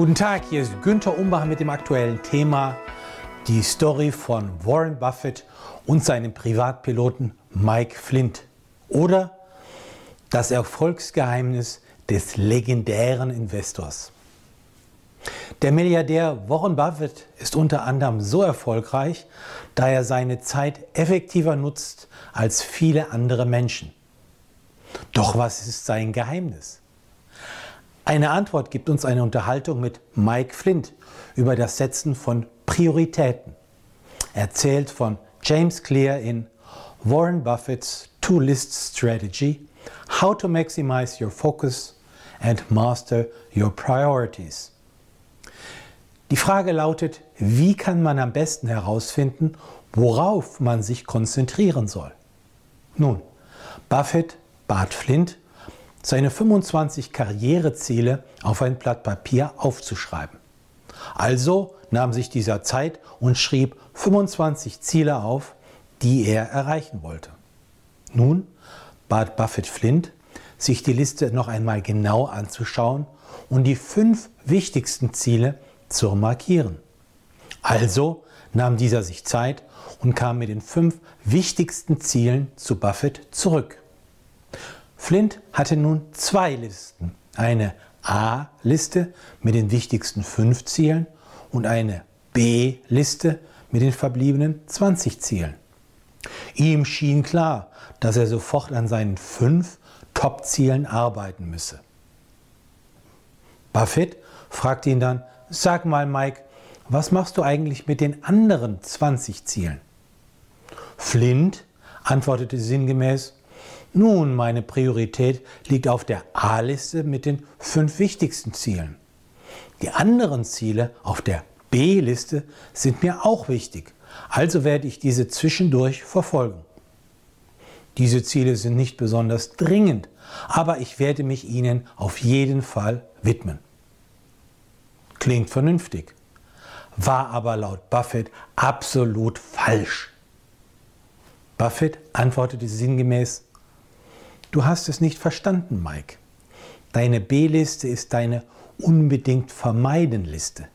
Guten Tag, hier ist Günther Umbach mit dem aktuellen Thema die Story von Warren Buffett und seinem Privatpiloten Mike Flint oder das Erfolgsgeheimnis des legendären Investors. Der Milliardär Warren Buffett ist unter anderem so erfolgreich, da er seine Zeit effektiver nutzt als viele andere Menschen. Doch was ist sein Geheimnis? Eine Antwort gibt uns eine Unterhaltung mit Mike Flint über das Setzen von Prioritäten. Erzählt von James Clear in Warren Buffett's Two-List Strategy, How to Maximize Your Focus and Master Your Priorities. Die Frage lautet, wie kann man am besten herausfinden, worauf man sich konzentrieren soll? Nun, Buffett bat Flint, seine 25 Karriereziele auf ein Blatt Papier aufzuschreiben. Also nahm sich dieser Zeit und schrieb 25 Ziele auf, die er erreichen wollte. Nun bat Buffett Flint, sich die Liste noch einmal genau anzuschauen und die fünf wichtigsten Ziele zu markieren. Also nahm dieser sich Zeit und kam mit den fünf wichtigsten Zielen zu Buffett zurück. Flint hatte nun zwei Listen. Eine A-Liste mit den wichtigsten fünf Zielen und eine B-Liste mit den verbliebenen 20 Zielen. Ihm schien klar, dass er sofort an seinen fünf Top-Zielen arbeiten müsse. Buffett fragte ihn dann, sag mal Mike, was machst du eigentlich mit den anderen 20 Zielen? Flint antwortete sinngemäß, nun, meine Priorität liegt auf der A-Liste mit den fünf wichtigsten Zielen. Die anderen Ziele auf der B-Liste sind mir auch wichtig, also werde ich diese zwischendurch verfolgen. Diese Ziele sind nicht besonders dringend, aber ich werde mich ihnen auf jeden Fall widmen. Klingt vernünftig, war aber laut Buffett absolut falsch. Buffett antwortete sinngemäß, Du hast es nicht verstanden, Mike. Deine B-Liste ist deine unbedingt vermeiden Liste.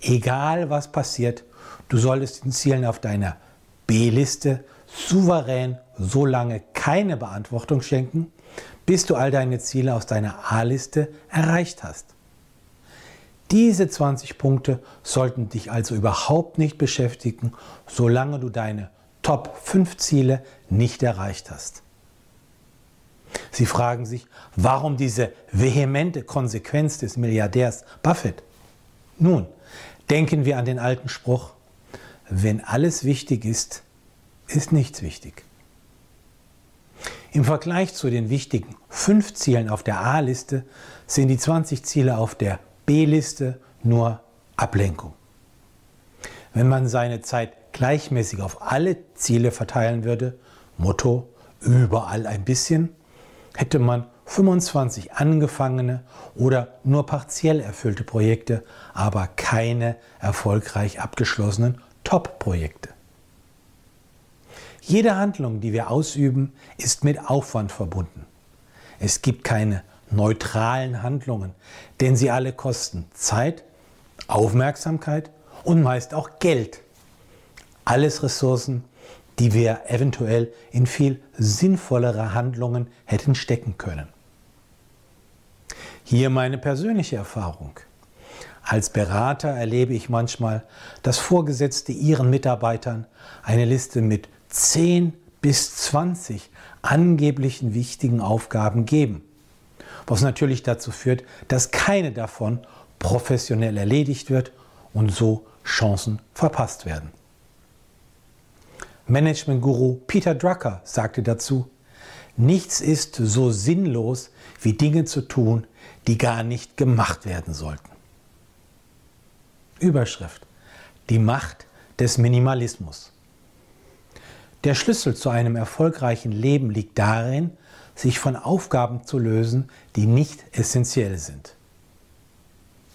Egal was passiert, du solltest den Zielen auf deiner B-Liste souverän so lange keine Beantwortung schenken, bis du all deine Ziele aus deiner A-Liste erreicht hast. Diese 20 Punkte sollten dich also überhaupt nicht beschäftigen, solange du deine Top 5 Ziele nicht erreicht hast. Sie fragen sich, warum diese vehemente Konsequenz des Milliardärs Buffett? Nun, denken wir an den alten Spruch, wenn alles wichtig ist, ist nichts wichtig. Im Vergleich zu den wichtigen fünf Zielen auf der A-Liste sind die 20 Ziele auf der B-Liste nur Ablenkung. Wenn man seine Zeit gleichmäßig auf alle Ziele verteilen würde, Motto überall ein bisschen, hätte man 25 angefangene oder nur partiell erfüllte Projekte, aber keine erfolgreich abgeschlossenen Top-Projekte. Jede Handlung, die wir ausüben, ist mit Aufwand verbunden. Es gibt keine neutralen Handlungen, denn sie alle kosten Zeit, Aufmerksamkeit und meist auch Geld. Alles Ressourcen, die wir eventuell in viel sinnvollere Handlungen hätten stecken können. Hier meine persönliche Erfahrung. Als Berater erlebe ich manchmal, dass Vorgesetzte ihren Mitarbeitern eine Liste mit 10 bis 20 angeblichen wichtigen Aufgaben geben, was natürlich dazu führt, dass keine davon professionell erledigt wird und so Chancen verpasst werden. Management-Guru Peter Drucker sagte dazu, nichts ist so sinnlos wie Dinge zu tun, die gar nicht gemacht werden sollten. Überschrift. Die Macht des Minimalismus. Der Schlüssel zu einem erfolgreichen Leben liegt darin, sich von Aufgaben zu lösen, die nicht essentiell sind.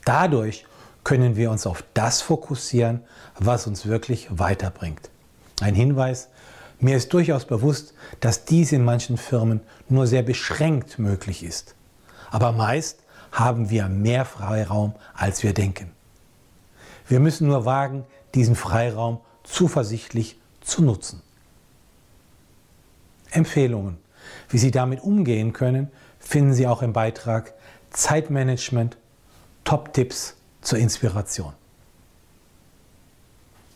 Dadurch können wir uns auf das fokussieren, was uns wirklich weiterbringt. Ein Hinweis, mir ist durchaus bewusst, dass dies in manchen Firmen nur sehr beschränkt möglich ist. Aber meist haben wir mehr Freiraum, als wir denken. Wir müssen nur wagen, diesen Freiraum zuversichtlich zu nutzen. Empfehlungen, wie Sie damit umgehen können, finden Sie auch im Beitrag Zeitmanagement, Top-Tipps zur Inspiration.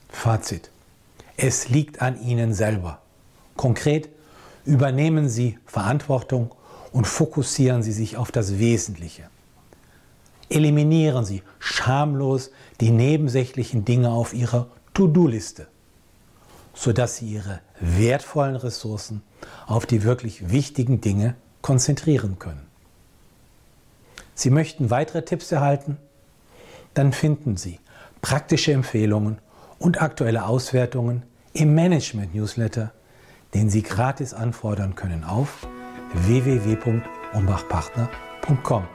Fazit. Es liegt an Ihnen selber. Konkret übernehmen Sie Verantwortung und fokussieren Sie sich auf das Wesentliche. Eliminieren Sie schamlos die nebensächlichen Dinge auf Ihrer To-Do-Liste, sodass Sie Ihre wertvollen Ressourcen auf die wirklich wichtigen Dinge konzentrieren können. Sie möchten weitere Tipps erhalten? Dann finden Sie praktische Empfehlungen und aktuelle Auswertungen im Management-Newsletter, den Sie gratis anfordern können auf www.umbachpartner.com.